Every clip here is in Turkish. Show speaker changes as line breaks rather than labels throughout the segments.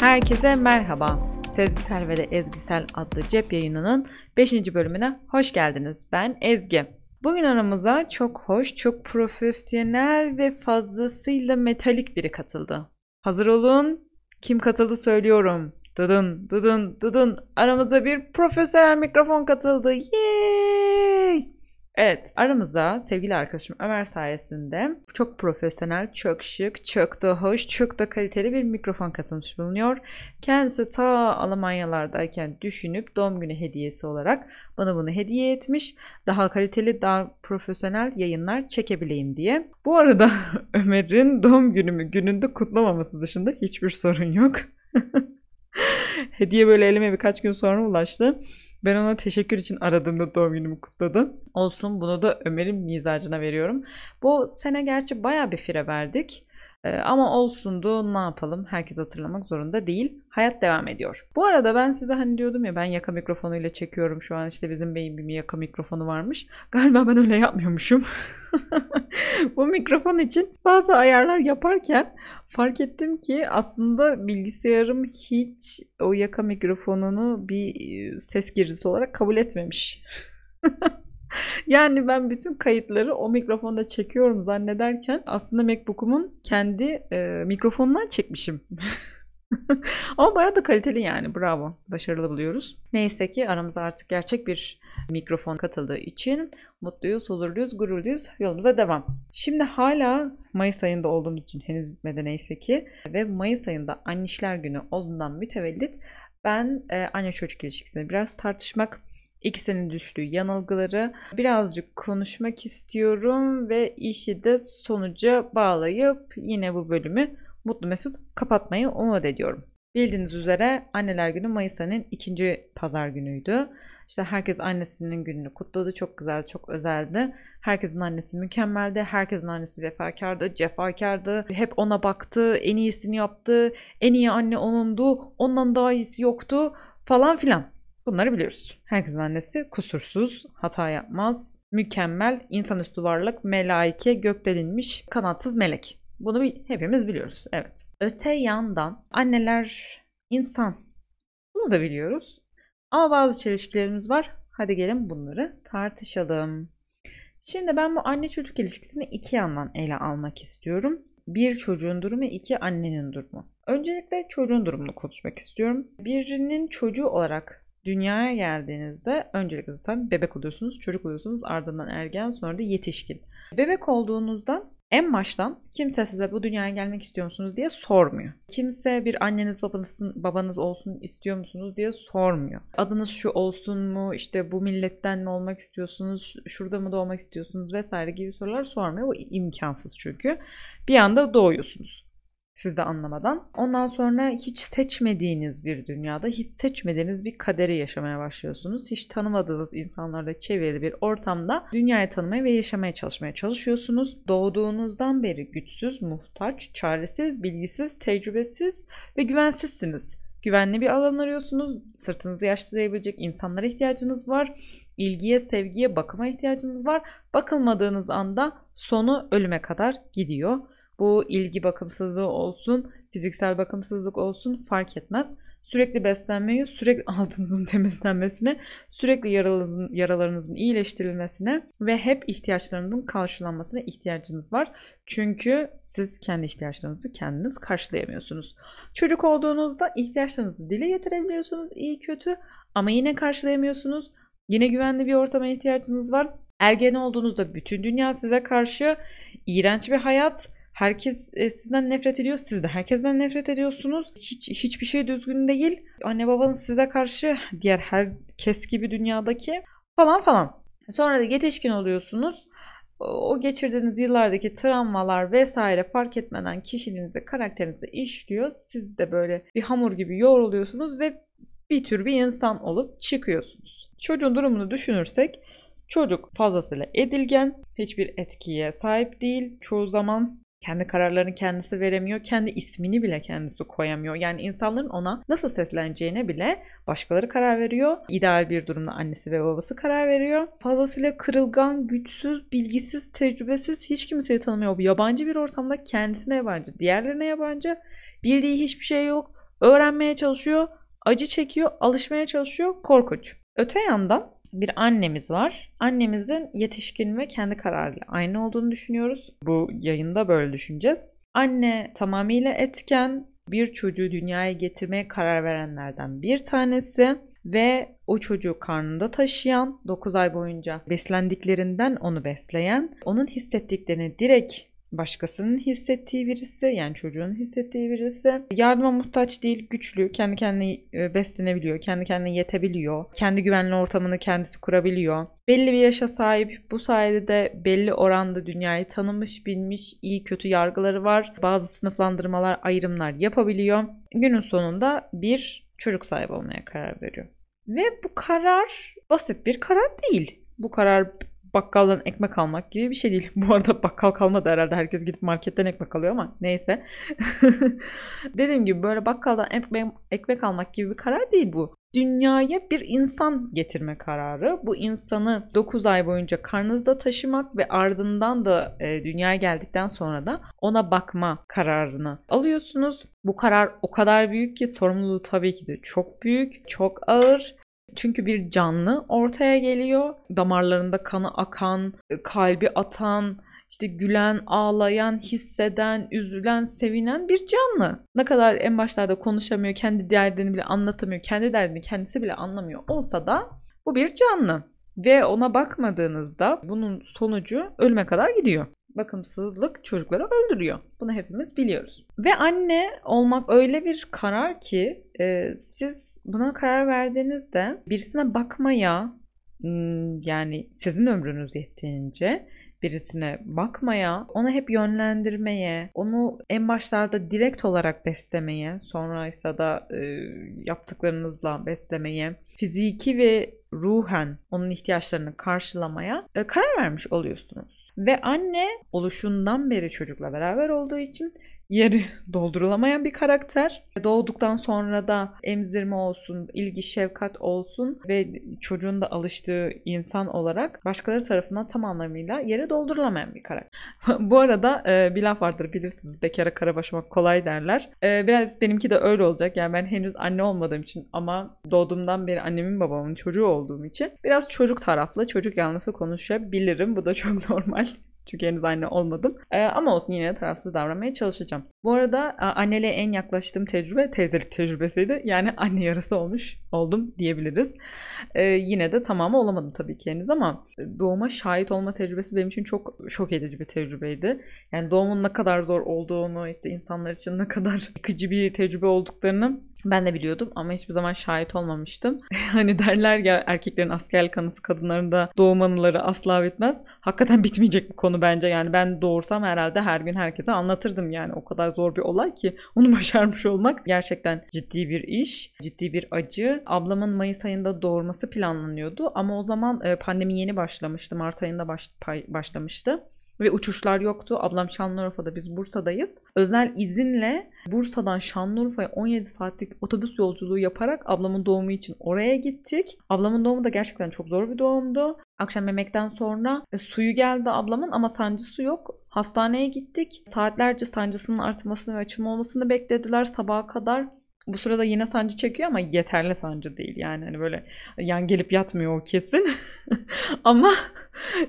Herkese merhaba. Sezgisel ve de Ezgisel adlı cep yayınının 5. bölümüne hoş geldiniz. Ben Ezgi. Bugün aramıza çok hoş, çok profesyonel ve fazlasıyla metalik biri katıldı. Hazır olun. Kim katıldı söylüyorum. Dıdın, dıdın, dıdın. Aramıza bir profesyonel mikrofon katıldı. Yay! Evet, aramızda sevgili arkadaşım Ömer sayesinde çok profesyonel, çok şık, çok da hoş, çok da kaliteli bir mikrofon katılmış bulunuyor. Kendisi ta Almanyalardayken düşünüp doğum günü hediyesi olarak bana bunu hediye etmiş. Daha kaliteli, daha profesyonel yayınlar çekebileyim diye. Bu arada Ömer'in doğum günümü gününde kutlamaması dışında hiçbir sorun yok. hediye böyle elime birkaç gün sonra ulaştı. Ben ona teşekkür için aradığımda doğum günümü kutladı. Olsun bunu da Ömer'in mizacına veriyorum. Bu sene gerçi baya bir fire verdik. Ee, ama olsundu ne yapalım herkes hatırlamak zorunda değil. Hayat devam ediyor. Bu arada ben size hani diyordum ya ben yaka mikrofonuyla çekiyorum şu an işte bizim beyin bir yaka mikrofonu varmış. Galiba ben öyle yapmıyormuşum. Bu mikrofon için bazı ayarlar yaparken fark ettim ki aslında bilgisayarım hiç o yaka mikrofonunu bir e, ses girdisi olarak kabul etmemiş. yani ben bütün kayıtları o mikrofonda çekiyorum zannederken aslında MacBook'umun kendi e, mikrofonundan çekmişim. Ama bayağı da kaliteli yani bravo. Başarılı buluyoruz. Neyse ki aramıza artık gerçek bir mikrofon katıldığı için mutluyuz, huzurluyuz, gururluyuz. Yolumuza devam. Şimdi hala Mayıs ayında olduğumuz için henüz bitmedi neyse ki ve Mayıs ayında Annişler Günü olduğundan mütevellit ben e, anne çocuk ilişkisini biraz tartışmak ikisinin düştüğü yanılgıları birazcık konuşmak istiyorum ve işi de sonuca bağlayıp yine bu bölümü mutlu mesut kapatmayı umut ediyorum. Bildiğiniz üzere Anneler Günü Mayıs ayının ikinci pazar günüydü. İşte herkes annesinin gününü kutladı. Çok güzel, çok özeldi. Herkesin annesi mükemmeldi. Herkesin annesi vefakardı, cefakardı. Hep ona baktı, en iyisini yaptı. En iyi anne onundu. Ondan daha iyisi yoktu falan filan. Bunları biliyoruz. Herkesin annesi kusursuz, hata yapmaz, mükemmel, insanüstü varlık, melaike, gökdelinmiş, kanatsız melek. Bunu hepimiz biliyoruz. Evet. Öte yandan anneler insan. Bunu da biliyoruz. Ama bazı çelişkilerimiz var. Hadi gelin bunları tartışalım. Şimdi ben bu anne çocuk ilişkisini iki yandan ele almak istiyorum. Bir çocuğun durumu, iki annenin durumu. Öncelikle çocuğun durumunu konuşmak istiyorum. Birinin çocuğu olarak dünyaya geldiğinizde öncelikle zaten bebek oluyorsunuz, çocuk oluyorsunuz, ardından ergen, sonra da yetişkin. Bebek olduğunuzda en baştan kimse size bu dünyaya gelmek istiyor musunuz diye sormuyor. Kimse bir anneniz babanızın babanız olsun istiyor musunuz diye sormuyor. Adınız şu olsun mu işte bu milletten mi olmak istiyorsunuz şurada mı doğmak istiyorsunuz vesaire gibi sorular sormuyor. Bu imkansız çünkü. Bir anda doğuyorsunuz siz de anlamadan. Ondan sonra hiç seçmediğiniz bir dünyada, hiç seçmediğiniz bir kaderi yaşamaya başlıyorsunuz. Hiç tanımadığınız insanlarla çevrili bir ortamda dünyayı tanımaya ve yaşamaya çalışmaya çalışıyorsunuz. Doğduğunuzdan beri güçsüz, muhtaç, çaresiz, bilgisiz, tecrübesiz ve güvensizsiniz. Güvenli bir alan arıyorsunuz. Sırtınızı yaşlayabilecek insanlara ihtiyacınız var. İlgiye, sevgiye, bakıma ihtiyacınız var. Bakılmadığınız anda sonu ölüme kadar gidiyor. Bu ilgi bakımsızlığı olsun, fiziksel bakımsızlık olsun fark etmez. Sürekli beslenmeyi, sürekli altınızın temizlenmesine, sürekli yaralarınızın, yaralarınızın iyileştirilmesine ve hep ihtiyaçlarınızın karşılanmasına ihtiyacınız var. Çünkü siz kendi ihtiyaçlarınızı kendiniz karşılayamıyorsunuz. Çocuk olduğunuzda ihtiyaçlarınızı dile getirebiliyorsunuz iyi kötü ama yine karşılayamıyorsunuz. Yine güvenli bir ortama ihtiyacınız var. Ergen olduğunuzda bütün dünya size karşı iğrenç bir hayat, Herkes e, sizden nefret ediyor. Siz de herkesten nefret ediyorsunuz. Hiç hiçbir şey düzgün değil. Anne babanız size karşı diğer herkes gibi dünyadaki falan falan. Sonra da yetişkin oluyorsunuz. O geçirdiğiniz yıllardaki travmalar vesaire fark etmeden kişiliğinize, karakterinize işliyor. Siz de böyle bir hamur gibi yoğruluyorsunuz ve bir tür bir insan olup çıkıyorsunuz. Çocuğun durumunu düşünürsek çocuk fazlasıyla edilgen, hiçbir etkiye sahip değil. Çoğu zaman kendi kararlarını kendisi veremiyor. Kendi ismini bile kendisi koyamıyor. Yani insanların ona nasıl sesleneceğine bile başkaları karar veriyor. İdeal bir durumda annesi ve babası karar veriyor. Fazlasıyla kırılgan, güçsüz, bilgisiz, tecrübesiz, hiç kimseyi tanımıyor. Yabancı bir ortamda kendisine yabancı, diğerlerine yabancı. Bildiği hiçbir şey yok. öğrenmeye çalışıyor, acı çekiyor, alışmaya çalışıyor, korkunç. Öte yandan bir annemiz var. Annemizin yetişkin ve kendi kararıyla aynı olduğunu düşünüyoruz. Bu yayında böyle düşüneceğiz. Anne tamamıyla etken, bir çocuğu dünyaya getirmeye karar verenlerden bir tanesi ve o çocuğu karnında taşıyan, 9 ay boyunca beslendiklerinden onu besleyen, onun hissettiklerini direkt başkasının hissettiği birisi yani çocuğun hissettiği birisi. Yardıma muhtaç değil güçlü kendi kendine e, beslenebiliyor kendi kendine yetebiliyor kendi güvenli ortamını kendisi kurabiliyor. Belli bir yaşa sahip bu sayede de belli oranda dünyayı tanımış bilmiş iyi kötü yargıları var. Bazı sınıflandırmalar ayrımlar yapabiliyor. Günün sonunda bir çocuk sahibi olmaya karar veriyor. Ve bu karar basit bir karar değil. Bu karar bakkaldan ekmek almak gibi bir şey değil. Bu arada bakkal kalmadı herhalde. Herkes gidip marketten ekmek alıyor ama neyse. Dediğim gibi böyle bakkaldan ekmek, ekmek almak gibi bir karar değil bu. Dünyaya bir insan getirme kararı. Bu insanı 9 ay boyunca karnınızda taşımak ve ardından da e, dünyaya geldikten sonra da ona bakma kararını alıyorsunuz. Bu karar o kadar büyük ki sorumluluğu tabii ki de çok büyük, çok ağır çünkü bir canlı ortaya geliyor. Damarlarında kanı akan, kalbi atan, işte gülen, ağlayan, hisseden, üzülen, sevinen bir canlı. Ne kadar en başlarda konuşamıyor, kendi derdini bile anlatamıyor, kendi derdini kendisi bile anlamıyor olsa da bu bir canlı. Ve ona bakmadığınızda bunun sonucu ölüme kadar gidiyor bakımsızlık çocukları öldürüyor. Bunu hepimiz biliyoruz. Ve anne olmak öyle bir karar ki e, siz buna karar verdiğinizde birisine bakmaya yani sizin ömrünüz yettiğince birisine bakmaya, onu hep yönlendirmeye, onu en başlarda direkt olarak beslemeye, sonra ise da e, yaptıklarınızla beslemeye, fiziki ve ruhen onun ihtiyaçlarını karşılamaya e, karar vermiş oluyorsunuz. Ve anne oluşundan beri çocukla beraber olduğu için yeri doldurulamayan bir karakter. Doğduktan sonra da emzirme olsun, ilgi, şefkat olsun ve çocuğun da alıştığı insan olarak başkaları tarafından tam anlamıyla yeri doldurulamayan bir karakter. Bu arada e, bir laf vardır bilirsiniz. Bekara kara başlamak kolay derler. E, biraz benimki de öyle olacak. Yani ben henüz anne olmadığım için ama doğduğumdan beri annemin babamın çocuğu olduğum için biraz çocuk taraflı, çocuk yanlısı konuşabilirim. Bu da çok normal. Henüz anne olmadım. Ee, ama olsun yine de tarafsız davranmaya çalışacağım. Bu arada anneliğe en yaklaştığım tecrübe teyzelik tecrübesiydi. Yani anne yarısı olmuş oldum diyebiliriz. Ee, yine de tamamı olamadım tabii ki henüz ama doğuma şahit olma tecrübesi benim için çok şok edici bir tecrübeydi. Yani doğumun ne kadar zor olduğunu, işte insanlar için ne kadar yıkıcı bir tecrübe olduklarını ben de biliyordum ama hiçbir zaman şahit olmamıştım. hani derler ya erkeklerin askerlik anısı kadınların da doğum anıları asla bitmez. Hakikaten bitmeyecek bir konu bence. Yani ben doğursam herhalde her gün herkese anlatırdım yani. O kadar zor bir olay ki onu başarmış olmak gerçekten ciddi bir iş, ciddi bir acı. Ablamın Mayıs ayında doğurması planlanıyordu ama o zaman e, pandemi yeni başlamıştı. Mart ayında baş, başlamıştı ve uçuşlar yoktu. Ablam Şanlıurfa'da biz Bursa'dayız. Özel izinle Bursa'dan Şanlıurfa'ya 17 saatlik otobüs yolculuğu yaparak ablamın doğumu için oraya gittik. Ablamın doğumu da gerçekten çok zor bir doğumdu. Akşam yemekten sonra e, suyu geldi ablamın ama sancısı yok. Hastaneye gittik. Saatlerce sancısının artmasını ve açım olmasını beklediler sabaha kadar. Bu sırada yine sancı çekiyor ama yeterli sancı değil. Yani hani böyle yan gelip yatmıyor o kesin. ama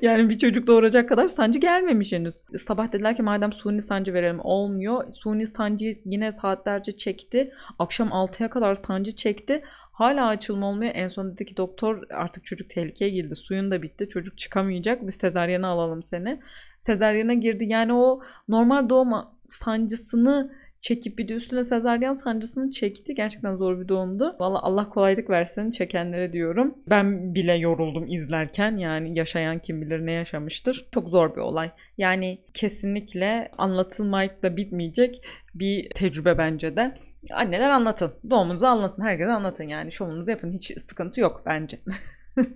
yani bir çocuk doğuracak kadar sancı gelmemiş henüz. Sabah dediler ki madem suni sancı verelim. Olmuyor. Suni sancıyı yine saatlerce çekti. Akşam 6'ya kadar sancı çekti. Hala açılma olmuyor. En son dedi ki doktor artık çocuk tehlikeye girdi. Suyun da bitti. Çocuk çıkamayacak. Biz sezaryene alalım seni. Sezaryene girdi. Yani o normal doğum sancısını çekip bir de üstüne sezaryen sancısını çekti. Gerçekten zor bir doğumdu. Valla Allah kolaylık versin çekenlere diyorum. Ben bile yoruldum izlerken. Yani yaşayan kim bilir ne yaşamıştır. Çok zor bir olay. Yani kesinlikle anlatılmakla bitmeyecek bir tecrübe bence de. Anneler anlatın. Doğumunuzu anlasın. Herkese anlatın yani. Şovunuzu yapın. Hiç sıkıntı yok bence.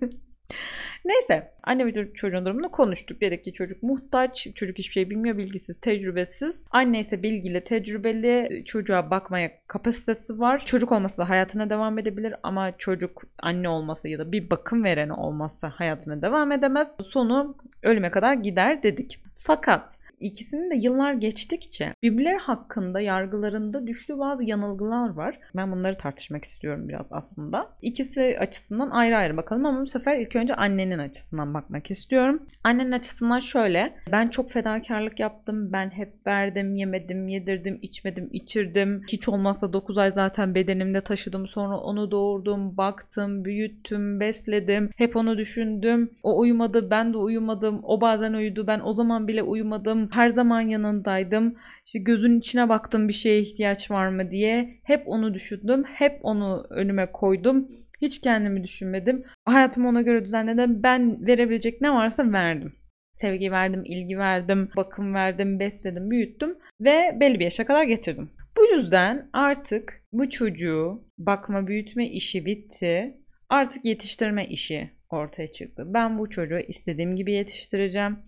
Neyse anne ve çocuğun durumunu konuştuk. Dedik ki çocuk muhtaç, çocuk hiçbir şey bilmiyor, bilgisiz, tecrübesiz. Anne ise bilgili, tecrübeli, çocuğa bakmaya kapasitesi var. Çocuk olmasa da hayatına devam edebilir ama çocuk anne olmasa ya da bir bakım vereni olmazsa hayatına devam edemez. Sonu ölüme kadar gider dedik. Fakat ikisinin de yıllar geçtikçe birbirleri hakkında yargılarında düştüğü bazı yanılgılar var. Ben bunları tartışmak istiyorum biraz aslında. İkisi açısından ayrı ayrı bakalım ama bu sefer ilk önce annenin açısından bakmak istiyorum. Annenin açısından şöyle. Ben çok fedakarlık yaptım. Ben hep verdim, yemedim, yedirdim, içmedim, içirdim. Hiç olmazsa 9 ay zaten bedenimde taşıdım. Sonra onu doğurdum, baktım, büyüttüm, besledim. Hep onu düşündüm. O uyumadı, ben de uyumadım. O bazen uyudu, ben o zaman bile uyumadım. Her zaman yanındaydım. İşte gözünün içine baktım bir şeye ihtiyaç var mı diye. Hep onu düşündüm. Hep onu önüme koydum. Hiç kendimi düşünmedim. Hayatımı ona göre düzenledim. Ben verebilecek ne varsa verdim. Sevgi verdim, ilgi verdim, bakım verdim, besledim, büyüttüm ve belli bir yaşa kadar getirdim. Bu yüzden artık bu çocuğu bakma büyütme işi bitti. Artık yetiştirme işi ortaya çıktı. Ben bu çocuğu istediğim gibi yetiştireceğim.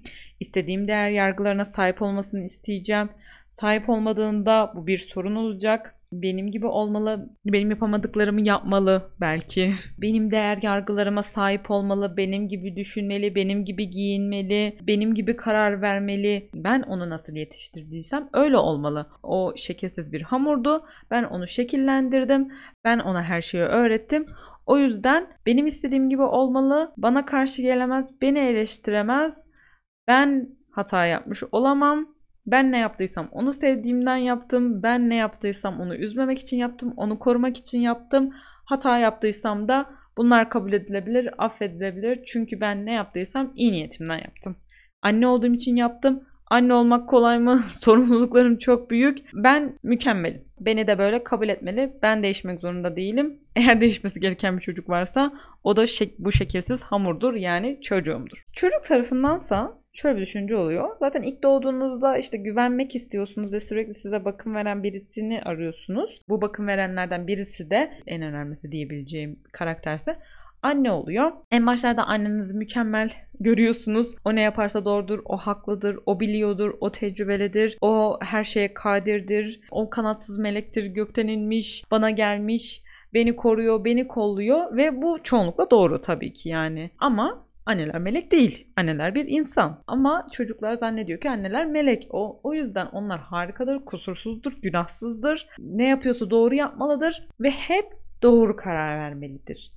İstediğim değer yargılarına sahip olmasını isteyeceğim. Sahip olmadığında bu bir sorun olacak. Benim gibi olmalı, benim yapamadıklarımı yapmalı belki. Benim değer yargılarıma sahip olmalı, benim gibi düşünmeli, benim gibi giyinmeli, benim gibi karar vermeli. Ben onu nasıl yetiştirdiysem öyle olmalı. O şekilsiz bir hamurdu. Ben onu şekillendirdim. Ben ona her şeyi öğrettim. O yüzden benim istediğim gibi olmalı. Bana karşı gelemez, beni eleştiremez. Ben hata yapmış olamam. Ben ne yaptıysam onu sevdiğimden yaptım. Ben ne yaptıysam onu üzmemek için yaptım. Onu korumak için yaptım. Hata yaptıysam da bunlar kabul edilebilir, affedilebilir. Çünkü ben ne yaptıysam iyi niyetimden yaptım. Anne olduğum için yaptım. Anne olmak kolay mı? Sorumluluklarım çok büyük. Ben mükemmelim. Beni de böyle kabul etmeli. Ben değişmek zorunda değilim. Eğer değişmesi gereken bir çocuk varsa o da şek- bu şekilsiz hamurdur yani çocuğumdur. Çocuk tarafındansa şöyle bir düşünce oluyor. Zaten ilk doğduğunuzda işte güvenmek istiyorsunuz ve sürekli size bakım veren birisini arıyorsunuz. Bu bakım verenlerden birisi de en önemlisi diyebileceğim karakterse anne oluyor. En başlarda annenizi mükemmel görüyorsunuz. O ne yaparsa doğrudur, o haklıdır, o biliyordur, o tecrübelidir, o her şeye kadirdir, o kanatsız melektir, gökten inmiş, bana gelmiş, beni koruyor, beni kolluyor ve bu çoğunlukla doğru tabii ki yani. Ama Anneler melek değil. Anneler bir insan. Ama çocuklar zannediyor ki anneler melek. O, o yüzden onlar harikadır, kusursuzdur, günahsızdır. Ne yapıyorsa doğru yapmalıdır ve hep doğru karar vermelidir.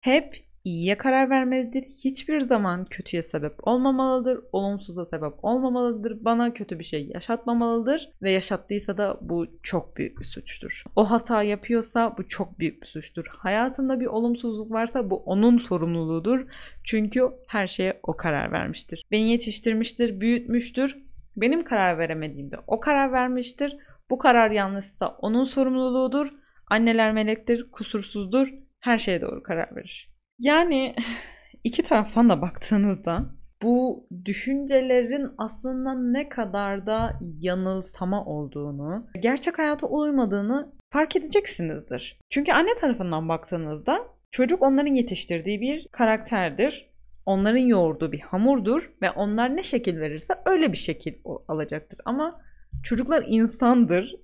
Hep iyiye karar vermelidir. Hiçbir zaman kötüye sebep olmamalıdır. Olumsuza sebep olmamalıdır. Bana kötü bir şey yaşatmamalıdır. Ve yaşattıysa da bu çok büyük bir suçtur. O hata yapıyorsa bu çok büyük bir suçtur. Hayatında bir olumsuzluk varsa bu onun sorumluluğudur. Çünkü her şeye o karar vermiştir. Beni yetiştirmiştir, büyütmüştür. Benim karar veremediğimde o karar vermiştir. Bu karar yanlışsa onun sorumluluğudur. Anneler melektir, kusursuzdur. Her şeye doğru karar verir. Yani iki taraftan da baktığınızda bu düşüncelerin aslında ne kadar da yanılsama olduğunu, gerçek hayata uymadığını fark edeceksinizdir. Çünkü anne tarafından baktığınızda çocuk onların yetiştirdiği bir karakterdir. Onların yoğurduğu bir hamurdur ve onlar ne şekil verirse öyle bir şekil alacaktır. Ama çocuklar insandır,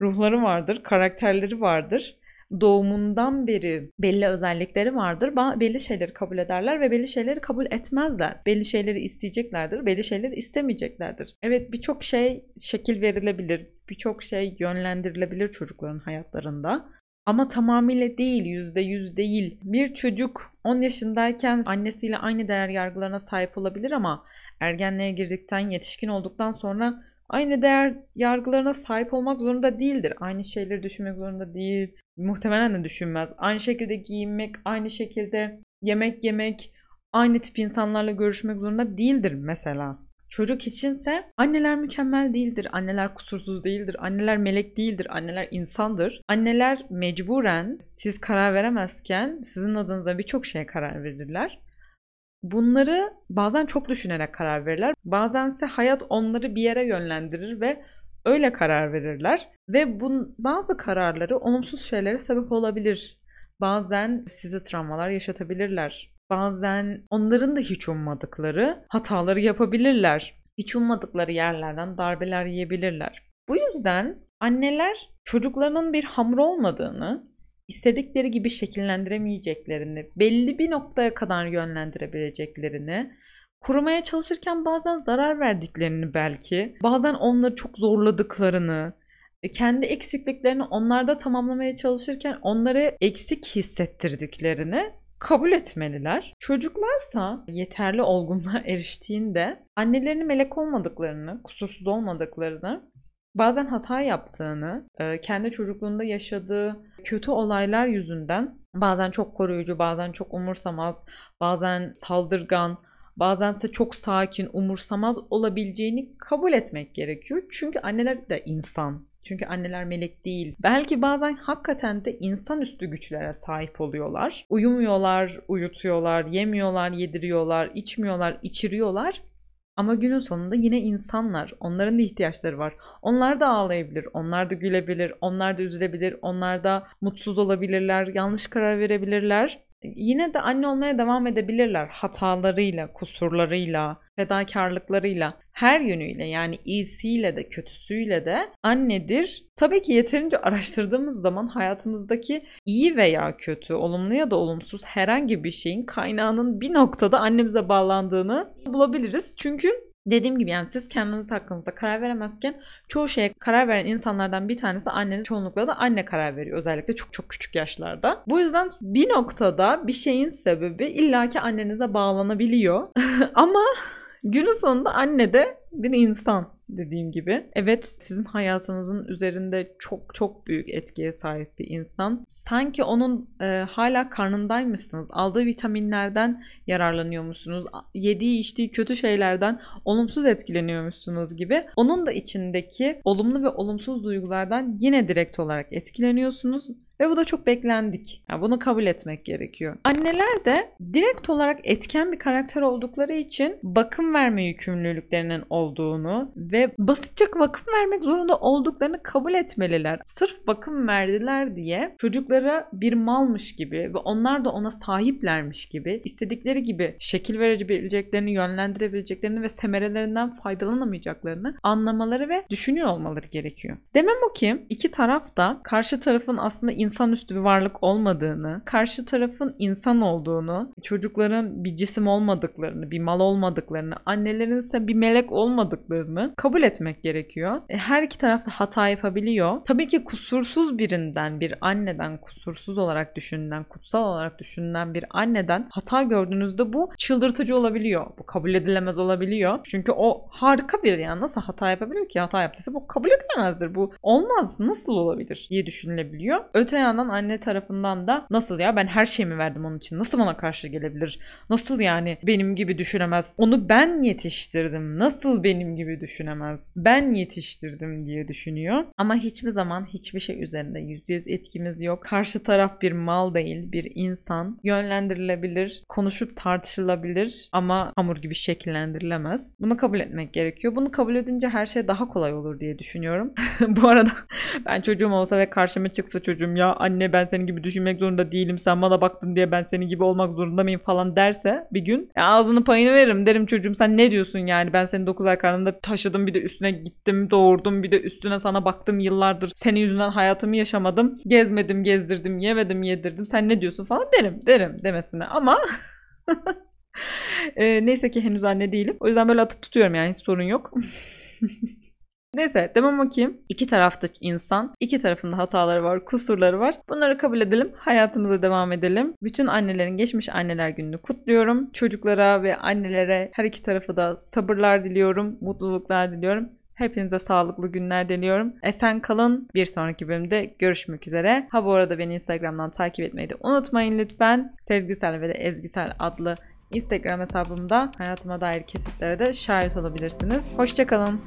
ruhları vardır, karakterleri vardır doğumundan beri belli özellikleri vardır. Belli şeyleri kabul ederler ve belli şeyleri kabul etmezler. Belli şeyleri isteyeceklerdir, belli şeyleri istemeyeceklerdir. Evet birçok şey şekil verilebilir, birçok şey yönlendirilebilir çocukların hayatlarında. Ama tamamıyla değil, yüzde yüz değil. Bir çocuk 10 yaşındayken annesiyle aynı değer yargılarına sahip olabilir ama ergenliğe girdikten, yetişkin olduktan sonra aynı değer yargılarına sahip olmak zorunda değildir. Aynı şeyleri düşünmek zorunda değil. Muhtemelen de düşünmez. Aynı şekilde giyinmek, aynı şekilde yemek yemek, aynı tip insanlarla görüşmek zorunda değildir mesela. Çocuk içinse anneler mükemmel değildir, anneler kusursuz değildir, anneler melek değildir, anneler insandır. Anneler mecburen siz karar veremezken sizin adınıza birçok şeye karar verirler. Bunları bazen çok düşünerek karar verirler. Bazense hayat onları bir yere yönlendirir ve öyle karar verirler. Ve bu bazı kararları olumsuz şeylere sebep olabilir. Bazen size travmalar yaşatabilirler. Bazen onların da hiç ummadıkları hataları yapabilirler. Hiç ummadıkları yerlerden darbeler yiyebilirler. Bu yüzden anneler çocuklarının bir hamur olmadığını istedikleri gibi şekillendiremeyeceklerini, belli bir noktaya kadar yönlendirebileceklerini, Korumaya çalışırken bazen zarar verdiklerini belki, bazen onları çok zorladıklarını, e, kendi eksikliklerini onlarda tamamlamaya çalışırken onları eksik hissettirdiklerini kabul etmeliler. Çocuklarsa yeterli olgunluğa eriştiğinde annelerini melek olmadıklarını, kusursuz olmadıklarını, bazen hata yaptığını, e, kendi çocukluğunda yaşadığı kötü olaylar yüzünden bazen çok koruyucu, bazen çok umursamaz, bazen saldırgan, bazense çok sakin, umursamaz olabileceğini kabul etmek gerekiyor. Çünkü anneler de insan. Çünkü anneler melek değil. Belki bazen hakikaten de insanüstü güçlere sahip oluyorlar. Uyumuyorlar, uyutuyorlar, yemiyorlar, yediriyorlar, içmiyorlar, içiriyorlar. Ama günün sonunda yine insanlar. Onların da ihtiyaçları var. Onlar da ağlayabilir, onlar da gülebilir, onlar da üzülebilir, onlar da mutsuz olabilirler, yanlış karar verebilirler yine de anne olmaya devam edebilirler hatalarıyla, kusurlarıyla, fedakarlıklarıyla, her yönüyle yani iyisiyle de kötüsüyle de annedir. Tabii ki yeterince araştırdığımız zaman hayatımızdaki iyi veya kötü, olumlu ya da olumsuz herhangi bir şeyin kaynağının bir noktada annemize bağlandığını bulabiliriz. Çünkü Dediğim gibi yani siz kendiniz hakkınızda karar veremezken çoğu şeye karar veren insanlardan bir tanesi anneniz çoğunlukla da anne karar veriyor. Özellikle çok çok küçük yaşlarda. Bu yüzden bir noktada bir şeyin sebebi illaki annenize bağlanabiliyor. Ama günün sonunda anne de bir insan dediğim gibi. Evet sizin hayatınızın üzerinde çok çok büyük etkiye sahip bir insan. Sanki onun e, hala karnındaymışsınız. Aldığı vitaminlerden yararlanıyormuşsunuz. Yediği içtiği kötü şeylerden olumsuz etkileniyormuşsunuz gibi. Onun da içindeki olumlu ve olumsuz duygulardan yine direkt olarak etkileniyorsunuz ve bu da çok beklendik. Yani bunu kabul etmek gerekiyor. Anneler de direkt olarak etken bir karakter oldukları için bakım verme yükümlülüklerinin olduğunu ve basitçe bakım vermek zorunda olduklarını kabul etmeliler. Sırf bakım verdiler diye çocuklara bir malmış gibi ve onlar da ona sahiplermiş gibi istedikleri gibi şekil verebileceklerini, yönlendirebileceklerini ve semerelerinden faydalanamayacaklarını anlamaları ve düşünüyor olmaları gerekiyor. Demem o ki iki taraf da karşı tarafın aslında insanüstü bir varlık olmadığını, karşı tarafın insan olduğunu, çocukların bir cisim olmadıklarını, bir mal olmadıklarını, annelerin ise bir melek olmadıklarını kabul etmek gerekiyor. E, her iki tarafta hata yapabiliyor. Tabii ki kusursuz birinden, bir anneden kusursuz olarak düşünülen, kutsal olarak düşünülen bir anneden hata gördüğünüzde bu çıldırtıcı olabiliyor. Bu kabul edilemez olabiliyor. Çünkü o harika bir yani nasıl hata yapabilir ki? Hata yaptıysa bu kabul edilemezdir. Bu olmaz. Nasıl olabilir diye düşünülebiliyor. Öte yandan anne tarafından da nasıl ya ben her şeyimi verdim onun için. Nasıl bana karşı gelebilir? Nasıl yani benim gibi düşünemez? Onu ben yetiştirdim. Nasıl benim gibi düşünemez? Ben yetiştirdim diye düşünüyor. Ama hiçbir zaman hiçbir şey üzerinde %100 etkimiz yok. Karşı taraf bir mal değil, bir insan. Yönlendirilebilir, konuşup tartışılabilir ama hamur gibi şekillendirilemez. Bunu kabul etmek gerekiyor. Bunu kabul edince her şey daha kolay olur diye düşünüyorum. Bu arada ben çocuğum olsa ve karşıma çıksa çocuğum ya anne ben senin gibi düşünmek zorunda değilim sen bana baktın diye ben senin gibi olmak zorunda mıyım falan derse bir gün ya ağzını payını veririm derim çocuğum sen ne diyorsun yani? Ben seni 9 ay karnında taşıdım bir de üstüne gittim doğurdum bir de üstüne sana baktım yıllardır. Senin yüzünden hayatımı yaşamadım. Gezmedim gezdirdim yemedim yedirdim. Sen ne diyorsun? falan derim derim demesine. Ama e, neyse ki henüz anne değilim. O yüzden böyle atıp tutuyorum yani hiç sorun yok Neyse demem o ki iki tarafta insan, iki tarafında hataları var, kusurları var. Bunları kabul edelim, hayatımıza devam edelim. Bütün annelerin geçmiş anneler gününü kutluyorum. Çocuklara ve annelere her iki tarafa da sabırlar diliyorum, mutluluklar diliyorum. Hepinize sağlıklı günler diliyorum. Esen kalın. Bir sonraki bölümde görüşmek üzere. Ha bu arada beni Instagram'dan takip etmeyi de unutmayın lütfen. Sezgisel ve de Ezgisel adlı Instagram hesabımda hayatıma dair kesitlere de şahit olabilirsiniz. Hoşçakalın.